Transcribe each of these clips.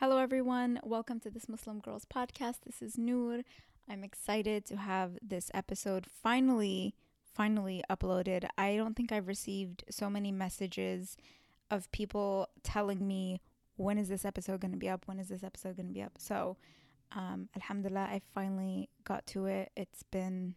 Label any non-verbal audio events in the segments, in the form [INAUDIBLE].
Hello, everyone. Welcome to this Muslim Girls podcast. This is Noor. I'm excited to have this episode finally, finally uploaded. I don't think I've received so many messages of people telling me, when is this episode going to be up? When is this episode going to be up? So, um, Alhamdulillah, I finally got to it. It's been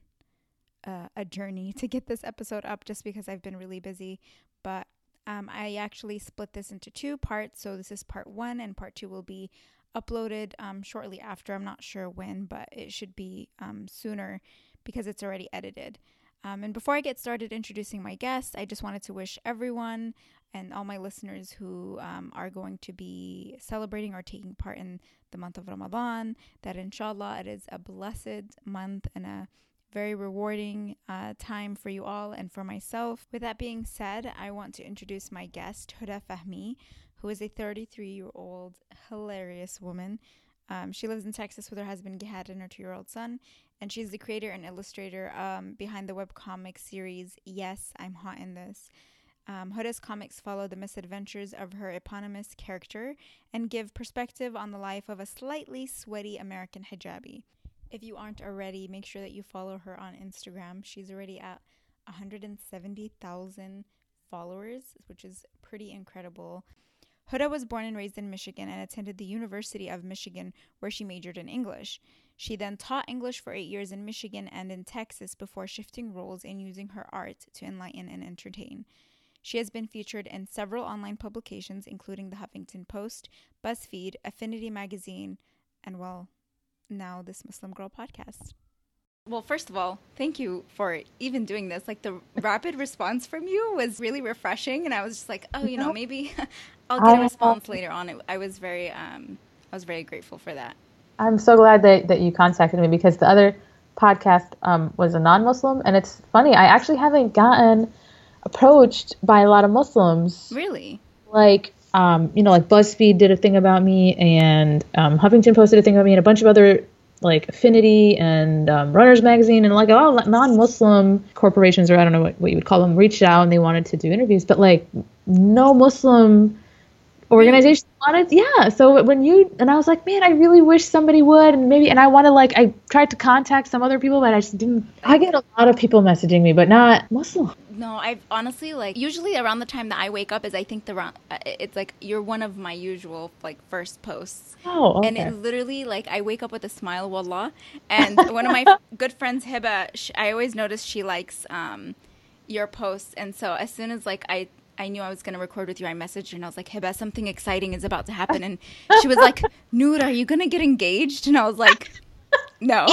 uh, a journey [LAUGHS] to get this episode up just because I've been really busy, but um, I actually split this into two parts. So this is part one, and part two will be uploaded um, shortly after. I'm not sure when, but it should be um, sooner because it's already edited. Um, and before I get started introducing my guest, I just wanted to wish everyone and all my listeners who um, are going to be celebrating or taking part in the month of Ramadan that inshallah it is a blessed month and a very rewarding uh, time for you all and for myself. With that being said, I want to introduce my guest, Huda Fahmy, who is a 33 year old hilarious woman. Um, she lives in Texas with her husband Gihad and her two year old son, and she's the creator and illustrator um, behind the webcomic series Yes, I'm Hot in This. Um, Huda's comics follow the misadventures of her eponymous character and give perspective on the life of a slightly sweaty American hijabi. If you aren't already, make sure that you follow her on Instagram. She's already at 170,000 followers, which is pretty incredible. Huda was born and raised in Michigan and attended the University of Michigan, where she majored in English. She then taught English for eight years in Michigan and in Texas before shifting roles and using her art to enlighten and entertain. She has been featured in several online publications, including the Huffington Post, BuzzFeed, Affinity Magazine, and well, now this Muslim Girl podcast. Well, first of all, thank you for even doing this. Like the [LAUGHS] rapid response from you was really refreshing, and I was just like, oh, you know, maybe [LAUGHS] I'll get a response later on. I was very, um, I was very grateful for that. I'm so glad that that you contacted me because the other podcast um, was a non-Muslim, and it's funny. I actually haven't gotten approached by a lot of Muslims. Really? Like um, you know, like BuzzFeed did a thing about me, and um, Huffington posted a thing about me, and a bunch of other like Affinity and um, Runners Magazine and like all non-Muslim corporations, or I don't know what, what you would call them, reached out and they wanted to do interviews, but like no Muslim organization wanted yeah. So when you and i was like man i really wish somebody would and maybe and i wanted like i tried to contact some other people but i just didn't i get a lot of people messaging me but not muslim no i've honestly like usually around the time that i wake up is i think the round uh, it's like you're one of my usual like first posts oh okay. and it literally like i wake up with a smile wallah and one of my [LAUGHS] good friends hiba she, i always notice she likes um your posts and so as soon as like i I knew I was going to record with you. I messaged her and I was like, Hiba, something exciting is about to happen. And she was like, [LAUGHS] Noor, are you going to get engaged? And I was like, [LAUGHS] no.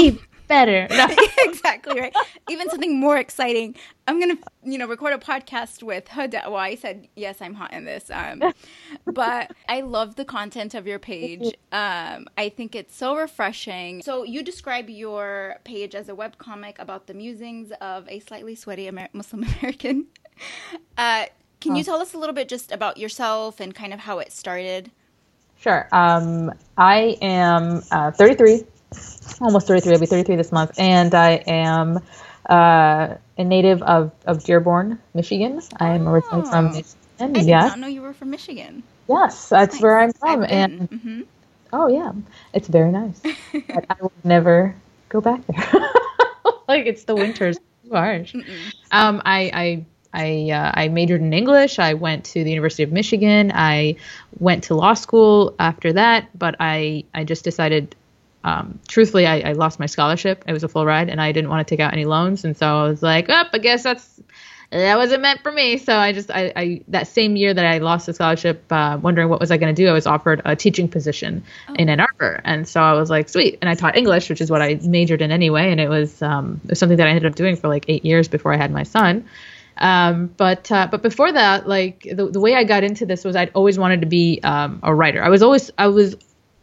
Better. [LAUGHS] No. exactly right. Even something more exciting. I'm going to, you know, record a podcast with Huda. Well, I said, yes, I'm hot in this. Um, [LAUGHS] but I love the content of your page. Um, I think it's so refreshing. So you describe your page as a web comic about the musings of a slightly sweaty Amer- Muslim [LAUGHS] American. Uh, can you tell us a little bit just about yourself and kind of how it started? Sure. Um, I am uh, 33, almost 33. I'll be 33 this month, and I am uh, a native of, of Dearborn, Michigan. I am originally from oh. Michigan. I did not know you were from Michigan. Yes, that's nice. where I'm from, and mm-hmm. oh yeah, it's very nice. [LAUGHS] but I will never go back there. [LAUGHS] like it's the winters too harsh. Um, I, I I uh, I majored in English. I went to the University of Michigan. I went to law school after that, but I I just decided, um, truthfully, I, I lost my scholarship. It was a full ride, and I didn't want to take out any loans, and so I was like, up. Oh, I guess that's that wasn't meant for me. So I just, I, I that same year that I lost the scholarship, uh, wondering what was I going to do, I was offered a teaching position oh. in Ann Arbor, and so I was like, sweet. And I taught English, which is what I majored in anyway, and it was, um, it was something that I ended up doing for like eight years before I had my son. Um, but uh, but before that, like the, the way I got into this was I'd always wanted to be um, a writer. I was always I was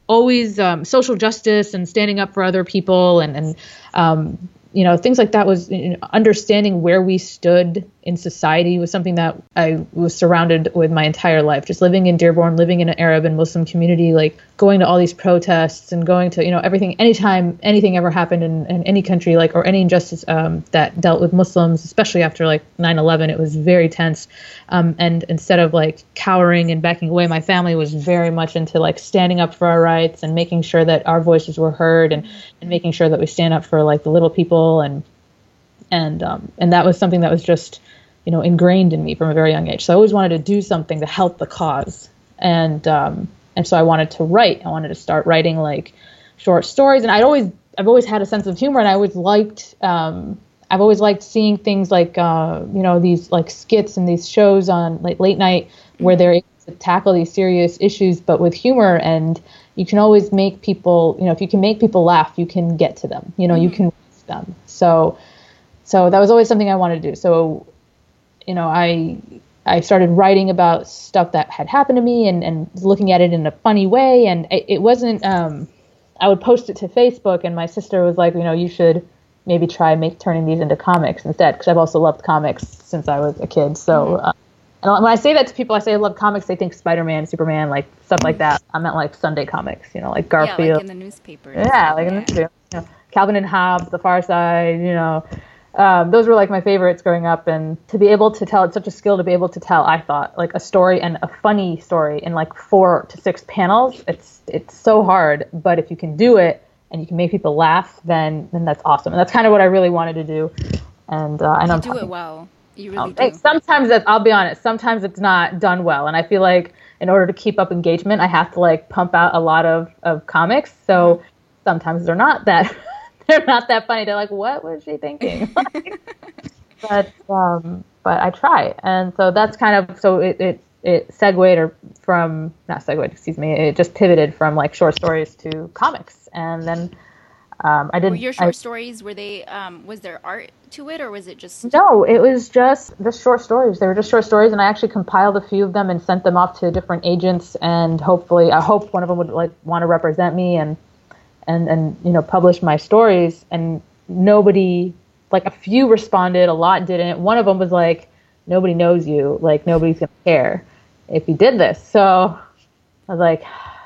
always um, social justice and standing up for other people and and um, you know things like that was you know, understanding where we stood in society was something that I was surrounded with my entire life. Just living in Dearborn, living in an Arab and Muslim community, like going to all these protests and going to, you know, everything, anytime anything ever happened in, in any country, like, or any injustice um, that dealt with Muslims, especially after like 9 11, it was very tense. Um, and instead of like cowering and backing away, my family was very much into like standing up for our rights and making sure that our voices were heard and, and making sure that we stand up for like the little people and, and, um, and that was something that was just, you know, ingrained in me from a very young age. So I always wanted to do something to help the cause, and um, and so I wanted to write. I wanted to start writing like short stories, and I'd always I've always had a sense of humor, and I always liked um, I've always liked seeing things like uh, you know these like skits and these shows on like late night where they're able to tackle these serious issues, but with humor and you can always make people you know if you can make people laugh, you can get to them. You know, mm-hmm. you can reach them. So so that was always something I wanted to do. So you know, I I started writing about stuff that had happened to me and, and looking at it in a funny way. And it, it wasn't, um, I would post it to Facebook, and my sister was like, you know, you should maybe try make turning these into comics instead, because I've also loved comics since I was a kid. So, mm-hmm. uh, and when I say that to people, I say I love comics, they think Spider Man, Superman, like stuff like that. I meant like Sunday comics, you know, like Garfield. Yeah, like in the newspaper. Yeah, like in the newspaper. You know, Calvin and Hobbes, The Far Side, you know um, those were like my favorites growing up and to be able to tell it's such a skill to be able to tell i thought like a story and a funny story in like four to six panels it's it's so hard but if you can do it and you can make people laugh then then that's awesome and that's kind of what i really wanted to do and uh, i know you do it well. You really um, do. Sometimes that i'll be honest sometimes it's not done well and i feel like in order to keep up engagement i have to like pump out a lot of of comics so mm-hmm. sometimes they're not that [LAUGHS] [LAUGHS] they're not that funny. They're like, what was she thinking? [LAUGHS] but um, but I try, and so that's kind of so it it it segued or from not segued, excuse me. It just pivoted from like short stories to comics, and then. Um, I did. Were your short I, stories were they? Um, was there art to it, or was it just? No, it was just the short stories. They were just short stories, and I actually compiled a few of them and sent them off to different agents. And hopefully, I hope one of them would like want to represent me. And and and you know publish my stories and nobody like a few responded a lot didn't. One of them was like nobody knows you. Like nobody's gonna care if you did this. So i was like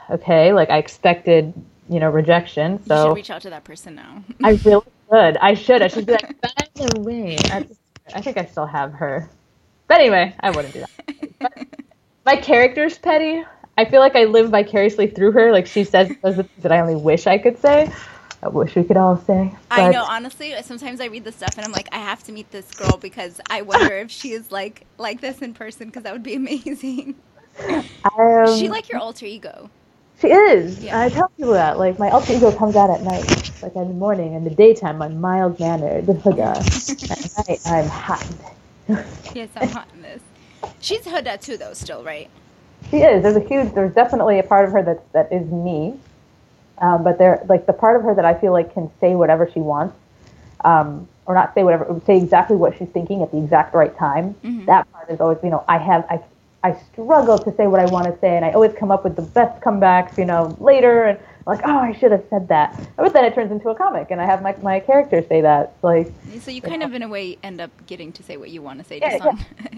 okay. Like i expected you know rejection so you should reach out to that person now. [LAUGHS] I really should. I should. I should be like [LAUGHS] by the way I, I think i still have her. But anyway i wouldn't do that. [LAUGHS] My character's petty I feel like I live vicariously through her. Like she says that I only wish I could say. I wish we could all say. But... I know, honestly, sometimes I read the stuff and I'm like, I have to meet this girl because I wonder if she is like like this in person because that would be [LAUGHS] amazing. Um, is she like your alter ego? She is. Yeah. I tell people that. Like my alter ego comes out at night, like in the morning. In the daytime, I'm mild mannered. [LAUGHS] at night, I'm hot. yes, I'm hot in this. She's Huda too, though. Still, right? She is. There's a huge. There's definitely a part of her that that is me, um, but there like the part of her that I feel like can say whatever she wants, um, or not say whatever, say exactly what she's thinking at the exact right time. Mm-hmm. That part is always, you know, I have I I struggle to say what I want to say, and I always come up with the best comebacks, you know, later, and like, oh, I should have said that. But then it turns into a comic, and I have my my characters say that. Like, so you kind of, in a way, end up getting to say what you want to say, just yeah,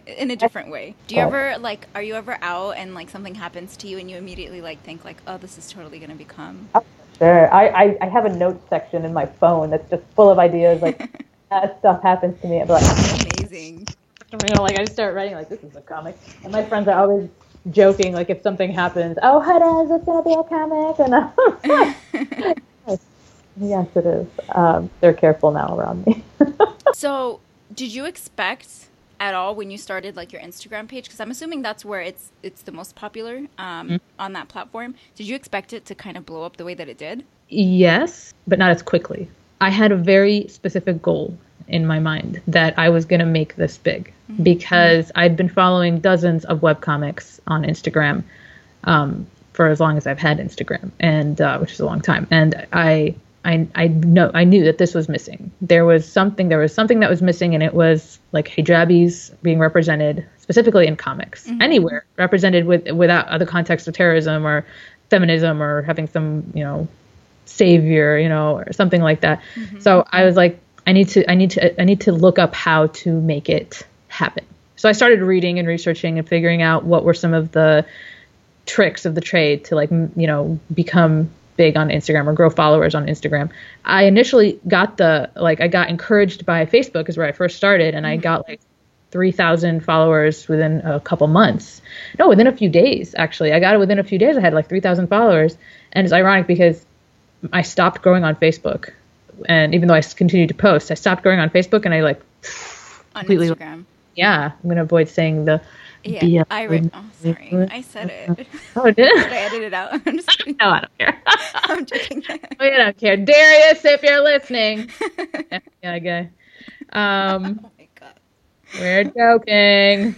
[LAUGHS] in a different way. Do you oh. ever like? Are you ever out and like something happens to you, and you immediately like think like, oh, this is totally going to become. Oh, sure. I, I I have a notes section in my phone that's just full of ideas. Like, [LAUGHS] that stuff happens to me. I'm like, amazing. [LAUGHS] You know, like I just start writing like this is a comic, and my friends are always joking, like if something happens, oh, Huda, it's gonna be a comic, and yes, [LAUGHS] yes, it is. Um, they're careful now around me. [LAUGHS] so, did you expect at all when you started like your Instagram page? Because I'm assuming that's where it's it's the most popular um, mm-hmm. on that platform. Did you expect it to kind of blow up the way that it did? Yes, but not as quickly. I had a very specific goal in my mind that I was going to make this big mm-hmm. because I'd been following dozens of webcomics on Instagram um, for as long as I've had Instagram, and uh, which is a long time. And I, I, I know I knew that this was missing. There was something. There was something that was missing, and it was like hijabis being represented specifically in comics, mm-hmm. anywhere represented with without the context of terrorism or feminism or having some you know savior, you know, or something like that. Mm-hmm. So I was like, I need to, I need to, I need to look up how to make it happen. So I started reading and researching and figuring out what were some of the tricks of the trade to like, you know, become big on Instagram or grow followers on Instagram. I initially got the like I got encouraged by Facebook is where I first started and I mm-hmm. got like 3,000 followers within a couple months. No, within a few days actually. I got it within a few days. I had like 3,000 followers and it's ironic because I stopped growing on Facebook, and even though I continued to post, I stopped going on Facebook, and I like on completely, Instagram. Yeah, I'm gonna avoid saying the. Yeah, I re- oh sorry, I said it. Oh, did, [LAUGHS] did I edit it out? [LAUGHS] I'm just kidding. No, I don't care. [LAUGHS] I'm joking. we don't care, Darius, if you're listening. yeah, yeah, guy. Um, oh my god. We're joking.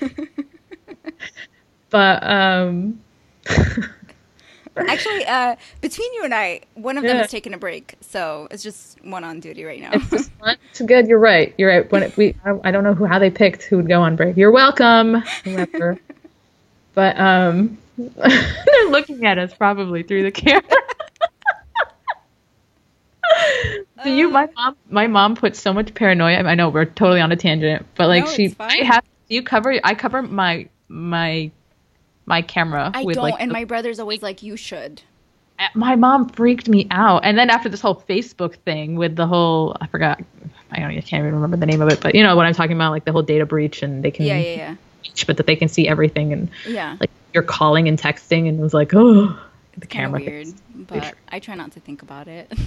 but um. [LAUGHS] Actually, uh, between you and I, one of them is taking a break, so it's just one on duty right now. It's, [LAUGHS] it's good. You're right. You're right. When it, we, I, don't know who how they picked who would go on break. You're welcome, whoever. [LAUGHS] but um, they're looking at us probably through the camera. Do you? My uh. mom. My mom puts so much paranoia. I know we're totally on a tangent, but like no, she, I have. Do you cover? I cover my my my camera. I with, don't, like, and the, my brother's always like, "You should." Uh, my mom freaked me out, and then after this whole Facebook thing with the whole, I forgot, I don't, I can't even remember the name of it, but you know what I'm talking about, like the whole data breach, and they can, yeah, yeah, yeah, but that they can see everything, and yeah, like you're calling and texting, and it was like, oh, the camera weird, but I try not to think about it. [LAUGHS]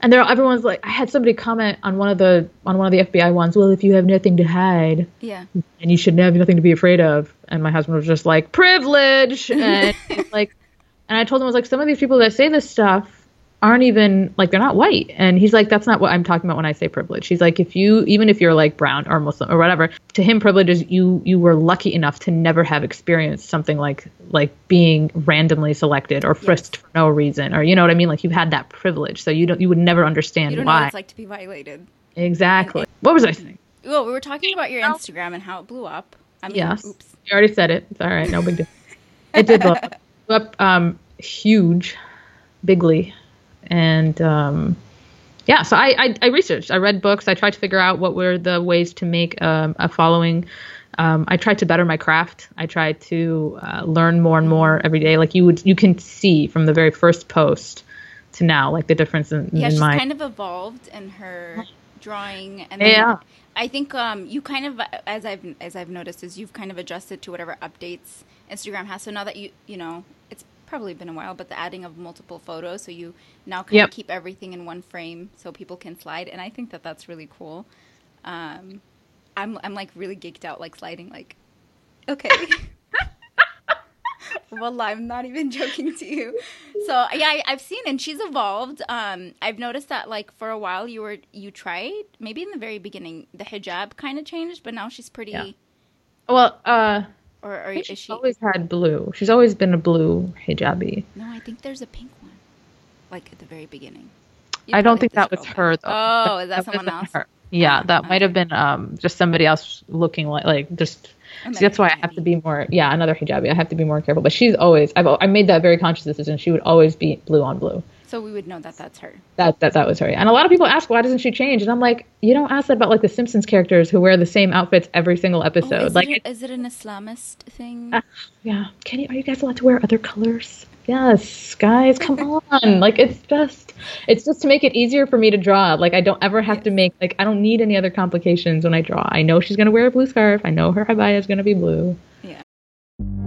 and there everyone's like i had somebody comment on one of the on one of the fbi ones well if you have nothing to hide yeah. and you should have nothing to be afraid of. And my husband was just like privilege! [LAUGHS] And like and i told him i was like some of these people that say this stuff aren't even like they're not white. And he's like that's not what i'm talking about when i say privilege. He's like if you even if you're like brown or muslim or whatever to him privilege is you you were lucky enough to never have experienced something like like being randomly selected or frisked yes. for no reason or you know what i mean? Like you had that privilege. So you don't you would never understand you don't why. know what it's like to be violated. Exactly. And, what was i saying? Well we were talking about your instagram and how it blew up. I mean, yes. oops. you already said it. It's all right. No big deal. It did blow up, [LAUGHS] blew up um huge bigly and um, yeah, so I, I, I researched, I read books, I tried to figure out what were the ways to make um, a following. Um, I tried to better my craft. I tried to uh, learn more and more every day. Like you would, you can see from the very first post to now, like the difference in, yeah, in she's my. kind of evolved in her drawing, and then yeah. I think um, you kind of, as I've as I've noticed, is you've kind of adjusted to whatever updates Instagram has. So now that you you know it's probably been a while, but the adding of multiple photos, so you now kind yep. of keep everything in one frame, so people can slide, and I think that that's really cool. Um, I'm I'm like really geeked out, like sliding, like okay. [LAUGHS] well, I'm not even joking to you. So yeah, I, have seen and she's evolved. Um, I've noticed that like for a while you were you tried maybe in the very beginning the hijab kind of changed, but now she's pretty. Yeah. Well, uh, or, or is she always had blue? She's always been a blue hijabi. No, I think there's a pink one, like at the very beginning. You I don't think that was her though. Oh, that, is that, that someone else? Her. Yeah, that might have been um just somebody else looking like like just. That's why I have to be more. Yeah, another hijabi. I have to be more careful. But she's always. I've I made that very conscious decision. She would always be blue on blue. So we would know that that's her. That that that was her. And a lot of people ask why doesn't she change? And I'm like, you don't ask that about like the Simpsons characters who wear the same outfits every single episode. Oh, is like, it, is it an Islamist thing? Uh, yeah. Can you? Are you guys allowed to wear other colors? Yes, guys, come [LAUGHS] on. Like it's just it's just to make it easier for me to draw. Like I don't ever have yes. to make like I don't need any other complications when I draw. I know she's gonna wear a blue scarf. I know her abaya is gonna be blue.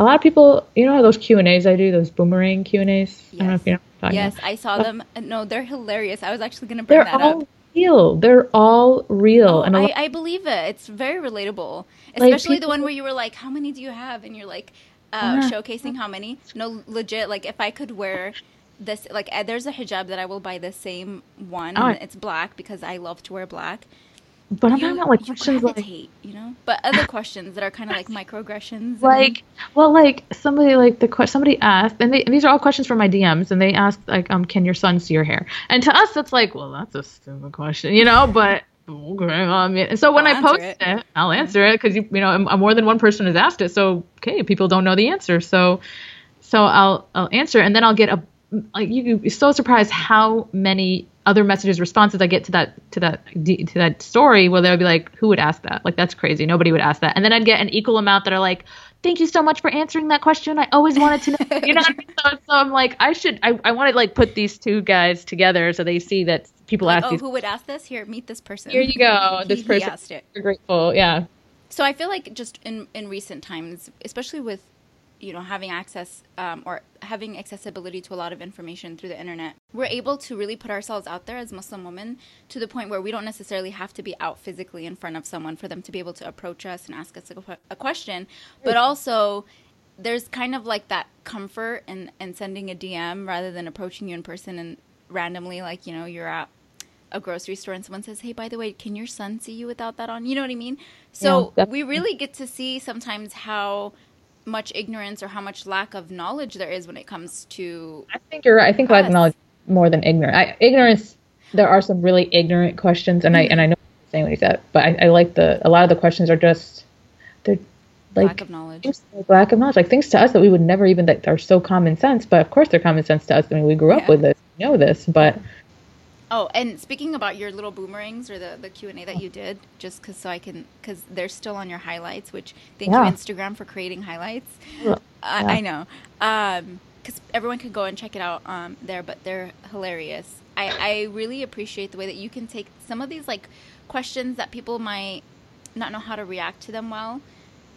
A lot of people, you know, those Q and A's I do, those boomerang Q and A's. I don't know if you know. what I'm talking Yes, about. I saw them. No, they're hilarious. I was actually gonna bring They're that all up. real. They're all real, Oh, and I, I believe it. It's very relatable, Like, especially the one where you were like, "How many do you have?" and you're like, uh, Yeah. showcasing how many. No, legit. Like if I could wear this, like uh, there's a hijab that I will buy the same one. Oh. and it's black because I love to wear black. But I'm talking about like questions like gravitate, you know. But other questions that are kind of like microaggressions. like well like somebody like the que- somebody asked and, they, and these are all questions from my dms and they asked like um can your son see your hair and to us that's like well that's a stupid question you know but okay, I mean, and so when I'll i post it. it, i'll answer it because you, you know more than one person has asked it so okay people don't know the answer so so i'll i'll answer and then i'll get a like you you'd be so surprised how many other messages responses i get to that to that to that story where they'll be like who would ask that like that's crazy nobody would ask that and then i'd get an equal amount that are like thank you so much for answering that question i always wanted to know [LAUGHS] you know what I mean? so, so i'm like i should i, I want to like put these two guys together so they see that people like, ask oh, these who would ask this? Here, meet this person. here you go [LAUGHS] this he person asked it. you're grateful yeah So I feel like just in in recent times, especially with you know having access um, or having accessibility to a lot of information through the internet, we're able to really put ourselves out there as Muslim women to the point where we don't necessarily have to be out physically in front of someone for them to be able to approach us and ask us a, a question, but also. There's kind of like that comfort in, in sending a DM rather than approaching you in person and randomly, like, you know, you're at a grocery store and someone says, "Hey, by the way, can your son see you without that on?" You know what I mean? So Yeah, we really get to see sometimes how much ignorance or how much lack of knowledge there is when it comes to I think you're right. I think lack of knowledge more than ignorant. I, ignorance. There are some really ignorant questions, and I mm-hmm. and I know what you're saying when you said, but I, I like the a lot of the questions are just they're like lack of knowledge. just like lack of knowledge, like things to us that we would never even that are so common sense. But of course, they're common sense to us. I mean, we grew up with this, we know this, but Oh, and speaking about your little boomerangs or the, the Q and A that you did, just because so I can, because they're still on your highlights. Which thank Yeah. you Instagram for creating highlights. Yeah. I, I know, because everyone can go and check it out um, there, but they're hilarious. I, I really appreciate the way that you can take some of these like questions that people might not know how to react to them well,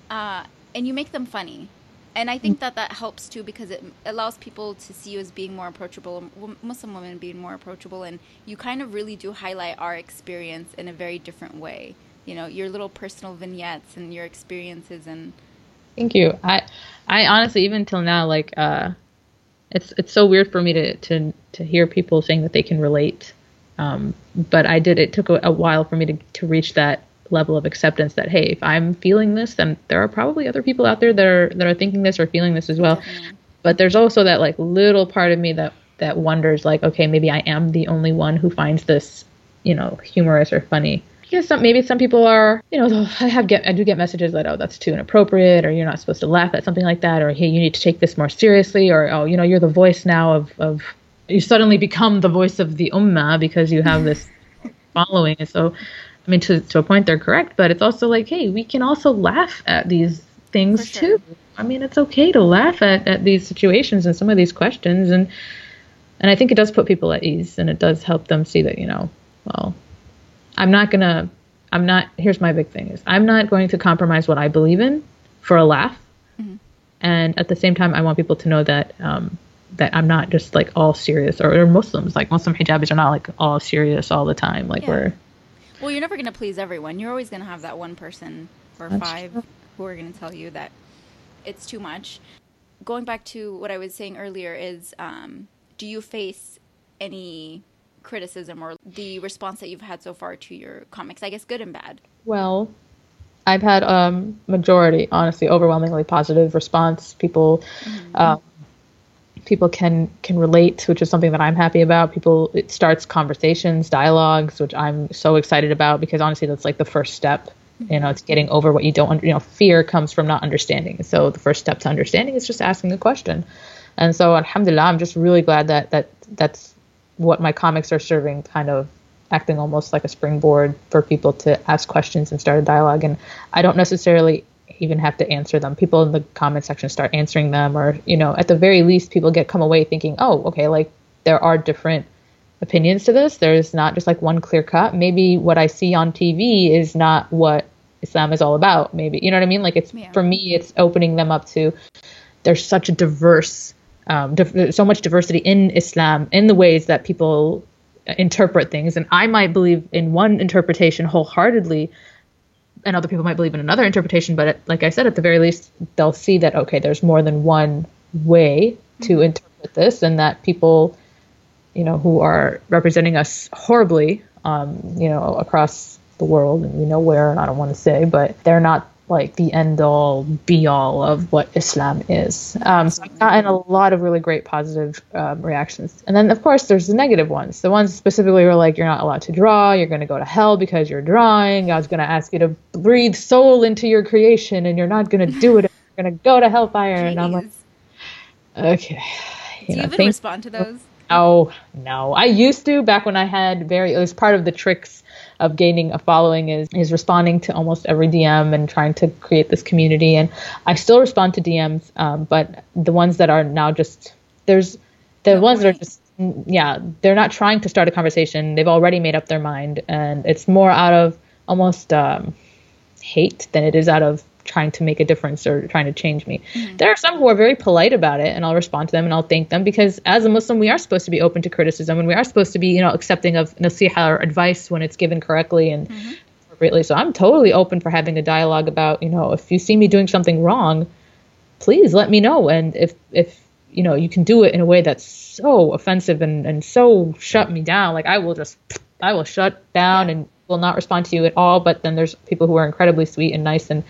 uh, and you make them funny. And I think that that helps too because it allows people to see you as being more approachable, Muslim women being more approachable, and you kind of really do highlight our experience in a very different way. You know, your little personal vignettes and your experiences, and Thank you. I I honestly even till now like uh it's it's so weird for me to to to hear people saying that they can relate. Um but I did it took a, a while for me to to reach that level of acceptance that hey, if I'm feeling this then there are probably other people out there that are that are thinking this or feeling this as well. But there's also that like little part of me that that wonders like okay, maybe I am the only one who finds this, you know, humorous or funny. Because some maybe some people are you know I have get I do get messages that oh that's too inappropriate or you're not supposed to laugh at something like that or hey you need to take this more seriously or oh you know you're the voice now of of you suddenly become the voice of the ummah because you have this [LAUGHS] following. And so I mean to to a point they're correct but it's also like hey we can also laugh at these things sure. too I mean it's okay to laugh at at these situations and some of these questions and and I think it does put people at ease and it does help them see that you know well I'm not gonna. I'm not. Here's my big thing: is I'm not going to compromise what I believe in for a laugh. And at the same time, I want people to know that um, that I'm not just like all serious, or, or Muslims like Muslim hijabis are not like all serious all the time. Like Yeah. we're well, you're never going to please everyone. You're always going to have that one person or That's five true. who are going to tell you that it's too much. Going back to what I was saying earlier, is um, do you face any criticism or the response that you've had so far to your comics? I guess good and bad. Well, I've had um majority, honestly, overwhelmingly positive response. People, um, people can can relate, which is something that I'm happy about. People it starts conversations, dialogues, which I'm so excited about because honestly, that's like the first step. You know, it's getting over what you don't. You know, fear comes from not understanding. So the first step to understanding is just asking a question. And so, alhamdulillah, I'm just really glad that that that's what my comics are serving, kind of acting almost like a springboard for people to ask questions and start a dialogue. And I don't necessarily even have to answer them. People in the comment section start answering them, or you know, at the very least, people get come away thinking, oh, okay, like there are different opinions to this. There's not just like one clear cut. Maybe what I see on TV is not what Islam is all about. Maybe you know what I mean. Like it's yeah. for me, it's opening them up to. There's such a diverse, um, so much diversity in Islam in the ways that people interpret things, and I might believe in one interpretation wholeheartedly, and other people might believe in another interpretation. But like I said, at the very least, they'll see that okay, there's more than one way to mm-hmm. interpret this, and that people, you know, who are representing us horribly, um, you know, across the world, and we know where, and I don't want to say, but they're not like the end all be all of what Islam is. Um, so I've gotten a lot of really great positive um, reactions. And then, of course, there's the negative ones. The ones specifically were like, you're not allowed to draw, you're going to go to hell because you're drawing, God's going to ask you to breathe soul into your creation, and you're not going to do it. [LAUGHS] You're going to go to hellfire. Jeez. And I'm like, okay. You do know, you even respond to those? No, no. I used to back when I had very, it was part of the tricks of gaining a following is is responding to almost every DM and trying to create this community. And I still respond to DMs, um, but the ones that are now just there's the no ones that are just yeah they're not trying to start a conversation. They've already made up their mind, and it's more out of almost um, hate than it is out of trying to make a difference or trying to change me. Mm-hmm. There are some who are very polite about it, and I'll respond to them and I'll thank them because as a Muslim, we are supposed to be open to criticism and we are supposed to be, you know, accepting of nasiha or advice when it's given correctly and mm-hmm. appropriately. So I'm totally open for having a dialogue about, you know, if you see me doing something wrong, please let me know. And if if you know you can do it in a way that's so offensive and and so shut me down, like I will just I will shut down yeah. and will not respond to you at all. But then there's people who are incredibly sweet and nice and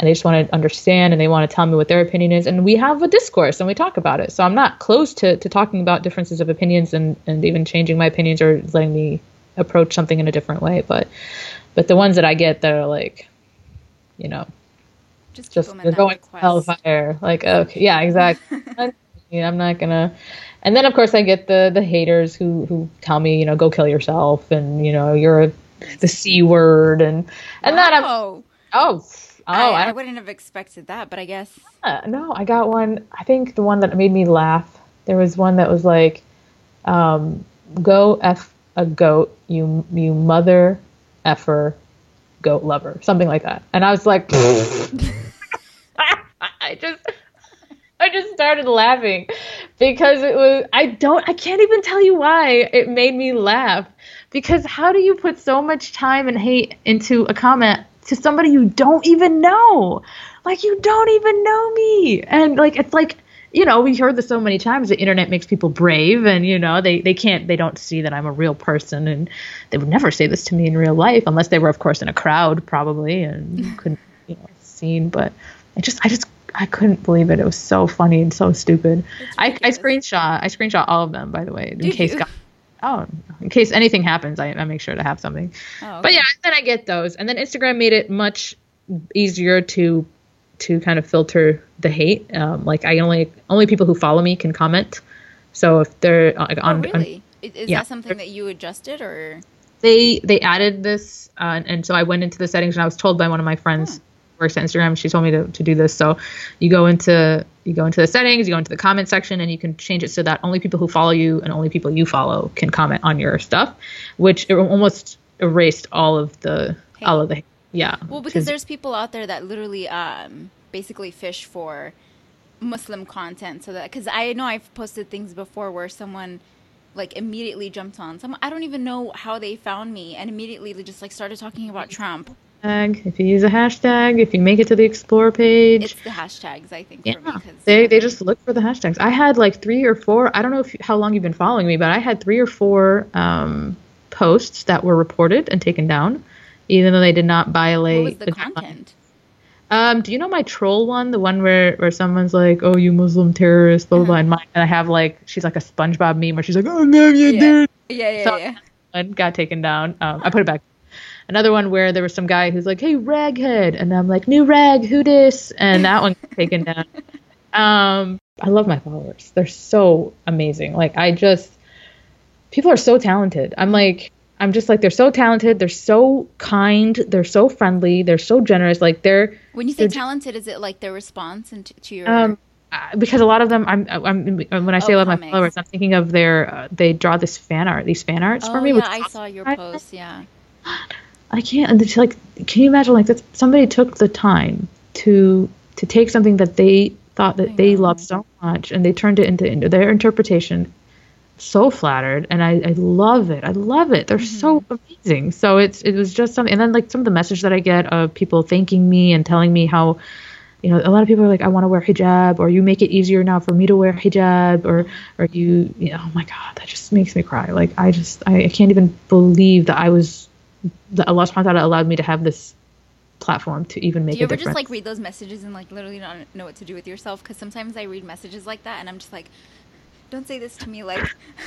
and they just want to understand and they want to tell me what their opinion is and we have a discourse and we talk about it. So i'm not close to, to talking about differences of opinions and, and even changing my opinions or letting me approach something in a different way but but the ones that i get that are like you know just, just they're going to hellfire like okay yeah exactly. [LAUGHS] I'm not gonna and then of course i get the the haters who who tell me you know go kill yourself and you know you're a, the c word and and wow. then i'm oh Oh, I, I, wouldn't have expected that, but I guess. Uh, no, I got one. I think the one that made me laugh. There was one that was like, um, "Go f a goat, you you mother effer, goat lover," something like that. And I was like, [LAUGHS] I just. I just started laughing because it was I don't I can't even tell you why it made me laugh because how do you put so much time and hate into a comment to somebody you don't even know. Like you don't even know me. And like it's like you know, we heard this so many times. The internet makes people brave, and you know, they they can't, they don't see that I'm a real person, and they would never say this to me in real life unless they were, of course, in a crowd, probably, and [LAUGHS] couldn't, you know, seen. But I just, I just, I couldn't believe it. It was so funny and so stupid. I, I screenshot, I screenshot all of them, by the way, in Did case. God, oh, in case anything happens, I, I make sure to have something. Oh, okay. But yeah, then I get those, and then Instagram made it much easier to to kind of filter the hate. Um, like I only only people who follow me can comment. So if they're uh, on, oh, really? On, is yeah, that something that you adjusted or? They they added this, uh, and so I went into the settings, and I was told by one of my friends. Hmm works at Instagram. She told me to, to do this. So you go into you go into the settings, you go into the comment section, and you can change it so that only people who follow you and only people you follow can comment on your stuff, which almost erased all of the all of the yeah. Well, because there's people out there that literally um, basically fish for Muslim content, so that because I know I've posted things before where someone like immediately jumped on some I don't even know how they found me and immediately they just like started talking about Trump if you use a hashtag, if you make it to the explore page. It's the hashtags, I think. Yeah, they they just look for the hashtags. I had like three or four. I don't know if how long you've been following me, but I had three or four um, posts that were reported and taken down, even though they did not violate the, the content. Um, do you know my troll one? The one where, where someone's like, "Oh, you Muslim terrorist," blah blah, blah. And, mine, and I have like, she's like a SpongeBob meme where she's like, "Oh no, you Yeah. did." Yeah, yeah, So- yeah. One got taken down. Um, I put it back. Another one where there was some guy who's like, "Hey, raghead," and I'm like, "New rag, who dis?" And that one got taken down. [LAUGHS] Um, I love my followers. They're so amazing. Like I just, people are so talented. I'm like, I'm just like, they're so talented. They're so kind. They're so friendly. They're so generous. Like they're When you say talented, is it like their response and to, your? um, uh, because a lot of them, I'm, I'm when I say Oh, I love my followers, I'm thinking of their. Uh, they draw this fan art, these fan arts oh for me. yeah, which I saw your post. Yeah. [GASPS] [GASPS] I can't. And it's like, can you imagine? Like, that? somebody took the time to to take something that they thought that they loved so much, and they turned it into, into their interpretation. So flattered, and I, I love it. I love it. They're so Mm-hmm. amazing. So it's it was just something, and then like some of the message that I get of people thanking me and telling me how, you know, a lot of people are like, I want to wear hijab, or you make it easier now for me to wear hijab, or or you, you know, oh my god, that just makes me cry. Like I just I, I can't even believe that I was Allah subhanahu wa ta'ala allowed me to have this platform to even make Do you a ever difference. just like read those messages and like literally not know what to do with yourself? Because sometimes I read messages like that and I'm just like, don't say this to me. Like, [LAUGHS]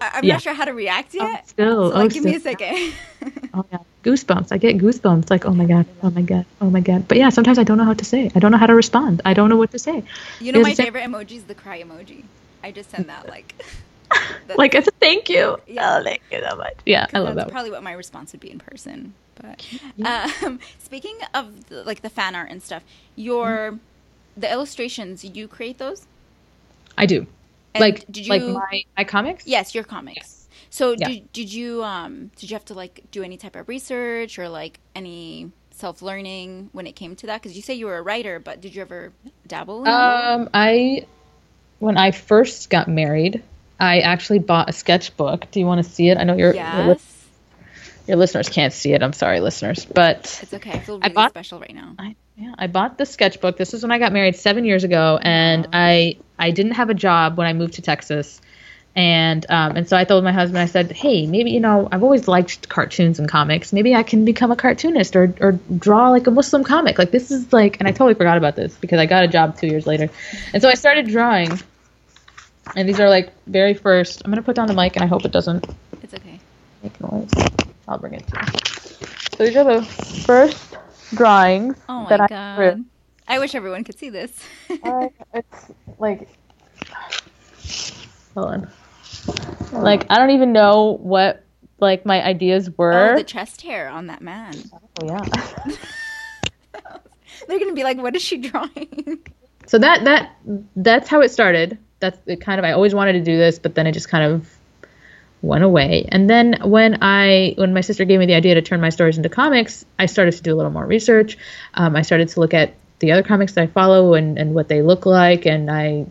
I'm Yeah. not sure how to react oh, yet. still, so oh, like, oh, give me a second. [LAUGHS] oh yeah, goosebumps. I get goosebumps. Like, oh my god, oh my god, oh my god. But yeah, sometimes I don't know how to say. I don't know how to respond. I don't know what to say. you know, my It's favorite emoji is the cry emoji. I just send that like. [LAUGHS] that's- Like it's a thank you. Yeah. Oh, thank you so much. Yeah, I love that's that. probably what my response would be in person. But um, [LAUGHS] speaking of the, like the fan art and stuff, your Mm-hmm. the illustrations you create those? I do. And like, did you like my my comics. Yes, your comics. So Yeah. did, did you um did you have to like do any type of research or like any self learning when it came to that? Because you say you were a writer, but did you ever dabble? Um, I when I first got married, I actually bought a sketchbook. Do you want to see it? I know your your, yes, your listeners can't see it. I'm sorry, listeners, but it's okay. I feel I bought- special right now. I, yeah, I bought the sketchbook. This was when I got married seven years ago, and I I didn't have a job when I moved to Texas, and um, and so I told my husband, I said, hey, maybe you know I've always liked cartoons and comics. Maybe I can become a cartoonist or or draw like a Muslim comic. Like this is like, and I totally forgot about this because I got a job two years later, and so I started drawing. And these are like very first. I'm gonna put down the mic, and I hope it doesn't It's okay. make noise. I'll bring it to you. So these are the first drawings Oh my that I drew. I wish everyone could see this. Uh, [LAUGHS] it's like hold on like i don't even know what like my ideas were oh, the chest hair on that man. Oh, yeah [LAUGHS] They're gonna be like, "What is she drawing?" so that that that's how it started that's it kind of i always wanted to do this but then it just kind of went away and then when i when my sister gave me the idea to turn my stories into comics i started to do a little more research um, i started to look at the other comics that i follow and, and what they look like and i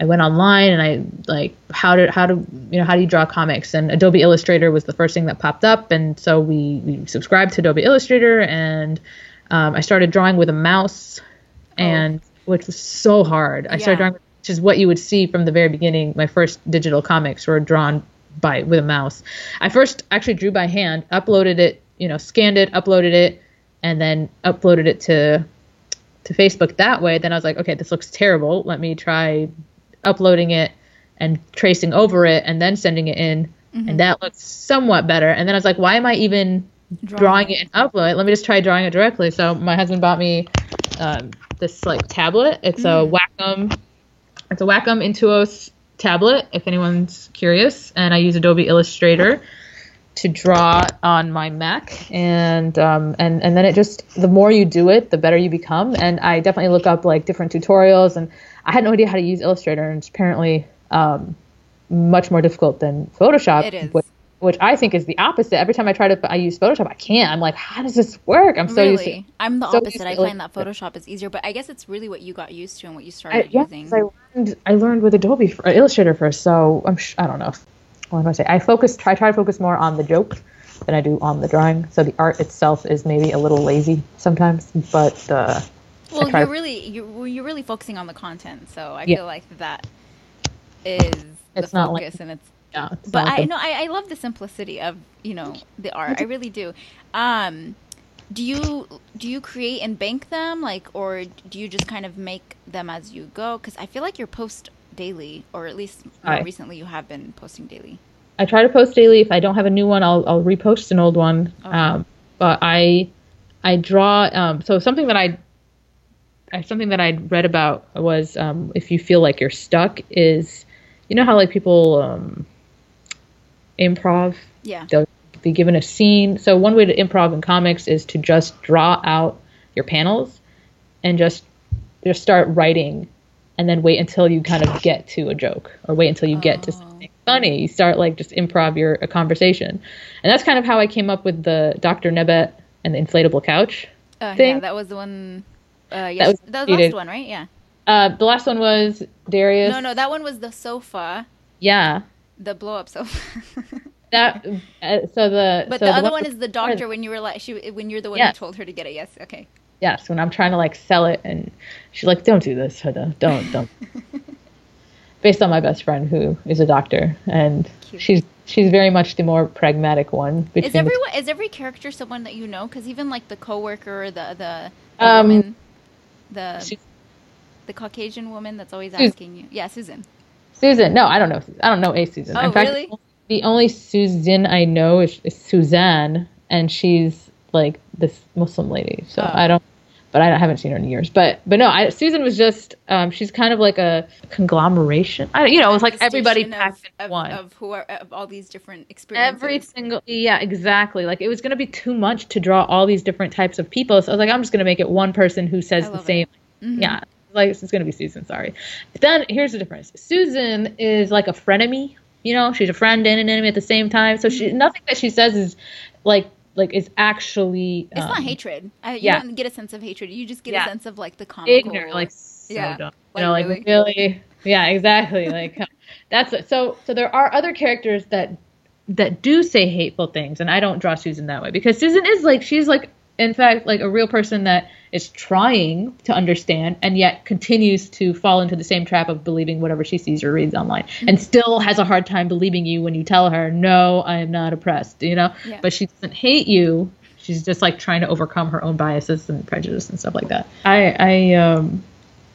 I went online and I like how to how to you know how do you draw comics and Adobe Illustrator was the first thing that popped up and so we, we subscribed to Adobe Illustrator and um, I started drawing with a mouse and which was so hard. I Yeah. started drawing which is what you would see from the very beginning. My first digital comics were drawn by with a mouse. I first actually drew by hand, uploaded it, you know, scanned it, uploaded it, and then uploaded it to to Facebook that way. Then I was like, okay, this looks terrible. Let me try uploading it and tracing over it and then sending it in. And that looks somewhat better. And then I was like, why am I even drawing, it and upload it? Let me just try drawing it directly. So my husband bought me um, this like tablet. It's a Wacom. It's a Wacom Intuos tablet. If anyone's curious, and I use Adobe Illustrator to draw on my Mac, and um, and and then it just the more you do it, the better you become. And I definitely look up like different tutorials, and I had no idea how to use Illustrator, and it's apparently um, much more difficult than Photoshop. It is. Which I think is the opposite. Every time I try to I use Photoshop, I can't. I'm like, how does this work? I'm so used to really, I'm the so opposite. I find that Photoshop is easier, but I guess it's really what you got used to and what you I, started yeah, using. I learned I learned with Adobe for, uh, Illustrator first, so I'm sh- I don't know. What do I say? I focus try try to focus more on the joke than I do on the drawing. So the art itself is maybe a little lazy sometimes, but uh, Well, you're really you're, you're really focusing on the content, so I Yeah. feel like that is It's the not like- focus, and it's. Yeah. But not I know I, I love the simplicity of you know the art. I really do. Um, do you do you create and bank them like or do you just kind of make them as you go because i feel like you're post daily or at least Right. recently you have been posting daily I try to post daily. If I don't have a new one, I'll I'll repost an old one. Okay. Um, but I I draw. Um, so something that I, I something that I'd read about was um, if you feel like you're stuck is, you know how like people um, improv. yeah They'll be given a scene. So one way to improv in comics is to just draw out your panels, and just just start writing, and then wait until you kind of get to a joke or wait until you get to something funny. You start like just improv your a conversation, and that's kind of how I came up with the Dr. Nebet and the inflatable couch. uh, yeah thing. that was the one uh yes was that was, the last one right yeah Uh, the last one was Darius. no no that one was the sofa Yeah, the blow up [LAUGHS] that. Uh, so the but so the other one one is the doctor when you were like she when you're the one Yes. who told her to get it yes okay yes when i'm trying to like sell it and she's like don't do this Huda. don't don't [LAUGHS] based on my best friend who is a doctor and Cute. she's she's very much the more pragmatic one Is the everyone is every character someone that you know? Because even like the coworker, the the, the Um, woman, the the Caucasian woman that's always Susan. asking you. Yeah, Susan. Susan no i don't know i don't know a susan Oh, in fact really? the only susan i know is, is suzanne and she's like this muslim lady so Oh. i don't but I haven't seen her in years. But but no, I, Susan was just um, she's kind of like a conglomeration. I don't, you know, it was like everybody packed in of, one. of, of who are of all these different experiences. Every single yeah, exactly. Like it was gonna be too much to draw all these different types of people. So I was like, I'm just gonna make it one person who says the same. it. Mhm. Yeah, like it's gonna be Susan. Sorry. But then here's the difference. Susan is like a frenemy. You know, she's a friend and an enemy at the same time. So Mm-hmm. she nothing that she says is like like is actually. It's not um, hatred. I, you yeah. don't get a sense of hatred. You just get Yeah. a sense of like the comical. ignorant, like so Yeah. dumb. Like, you know, like really? really, yeah, exactly. Like [LAUGHS] that's it. so. So there are other characters that that do say hateful things, and I don't draw Susan that way because Susan is like she's like in fact like a real person that is trying to understand and yet continues to fall into the same trap of believing whatever she sees or reads online Mm-hmm. and still has a hard time believing you when you tell her no i am not oppressed you know Yeah. but she doesn't hate you she's just like trying to overcome her own biases and prejudice and stuff like that i i um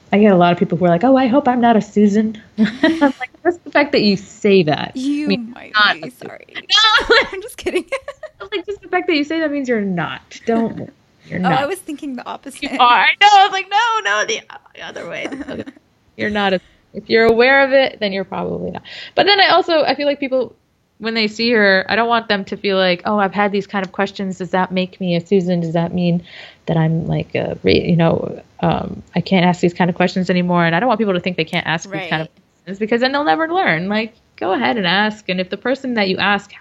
I get a lot of people who are like, "Oh, I hope I'm not a Susan." [LAUGHS] I'm like, "Just the fact that you say that." You means might not be sorry. [LAUGHS] No, [LAUGHS] I'm just kidding. Like just the fact that you say that means you're not. Don't. [LAUGHS] You're not oh, not. I was thinking the opposite. You are. No, I was like, no, no, the, the other way. [LAUGHS] Okay. You're not a. If you're aware of it, then you're probably not. But then I also I feel like people when they see her, I don't want them to feel like, oh, I've had these kind of questions. Does that make me a Susan? Does that mean that I'm like a, you know, um, I can't ask these kind of questions anymore? And I don't want people to think they can't ask these kind of questions because then they'll never learn. Like, go ahead and ask. And if the person that you ask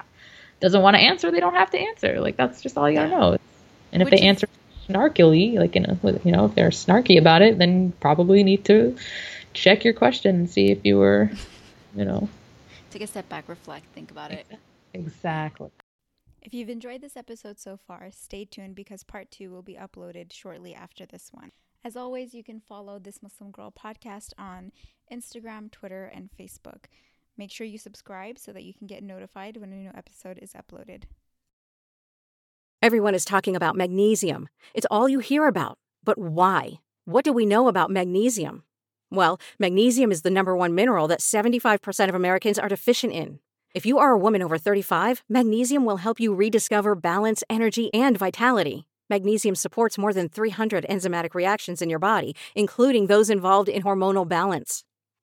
doesn't want to answer, they don't have to answer. Like that's just all you gotta know. And if they is- answer snarkily, like in a, you know, if they're snarky about it, then you probably need to check your question and see if you were, you know, Take a step back, reflect, think about it. exactly. If you've enjoyed this episode so far, stay tuned because part two will be uploaded shortly after this one. As always, you can follow This Muslim Girl podcast on Instagram, Twitter, and Facebook. Make sure you subscribe so that you can get notified when a new episode is uploaded. Everyone is talking about magnesium. It's all you hear about. But why? What do we know about magnesium? Well, magnesium is the number one mineral that 75% of Americans are deficient in. If you are a woman over 35, magnesium will help you rediscover balance, energy, and vitality. Magnesium supports more than 300 enzymatic reactions in your body, including those involved in hormonal balance.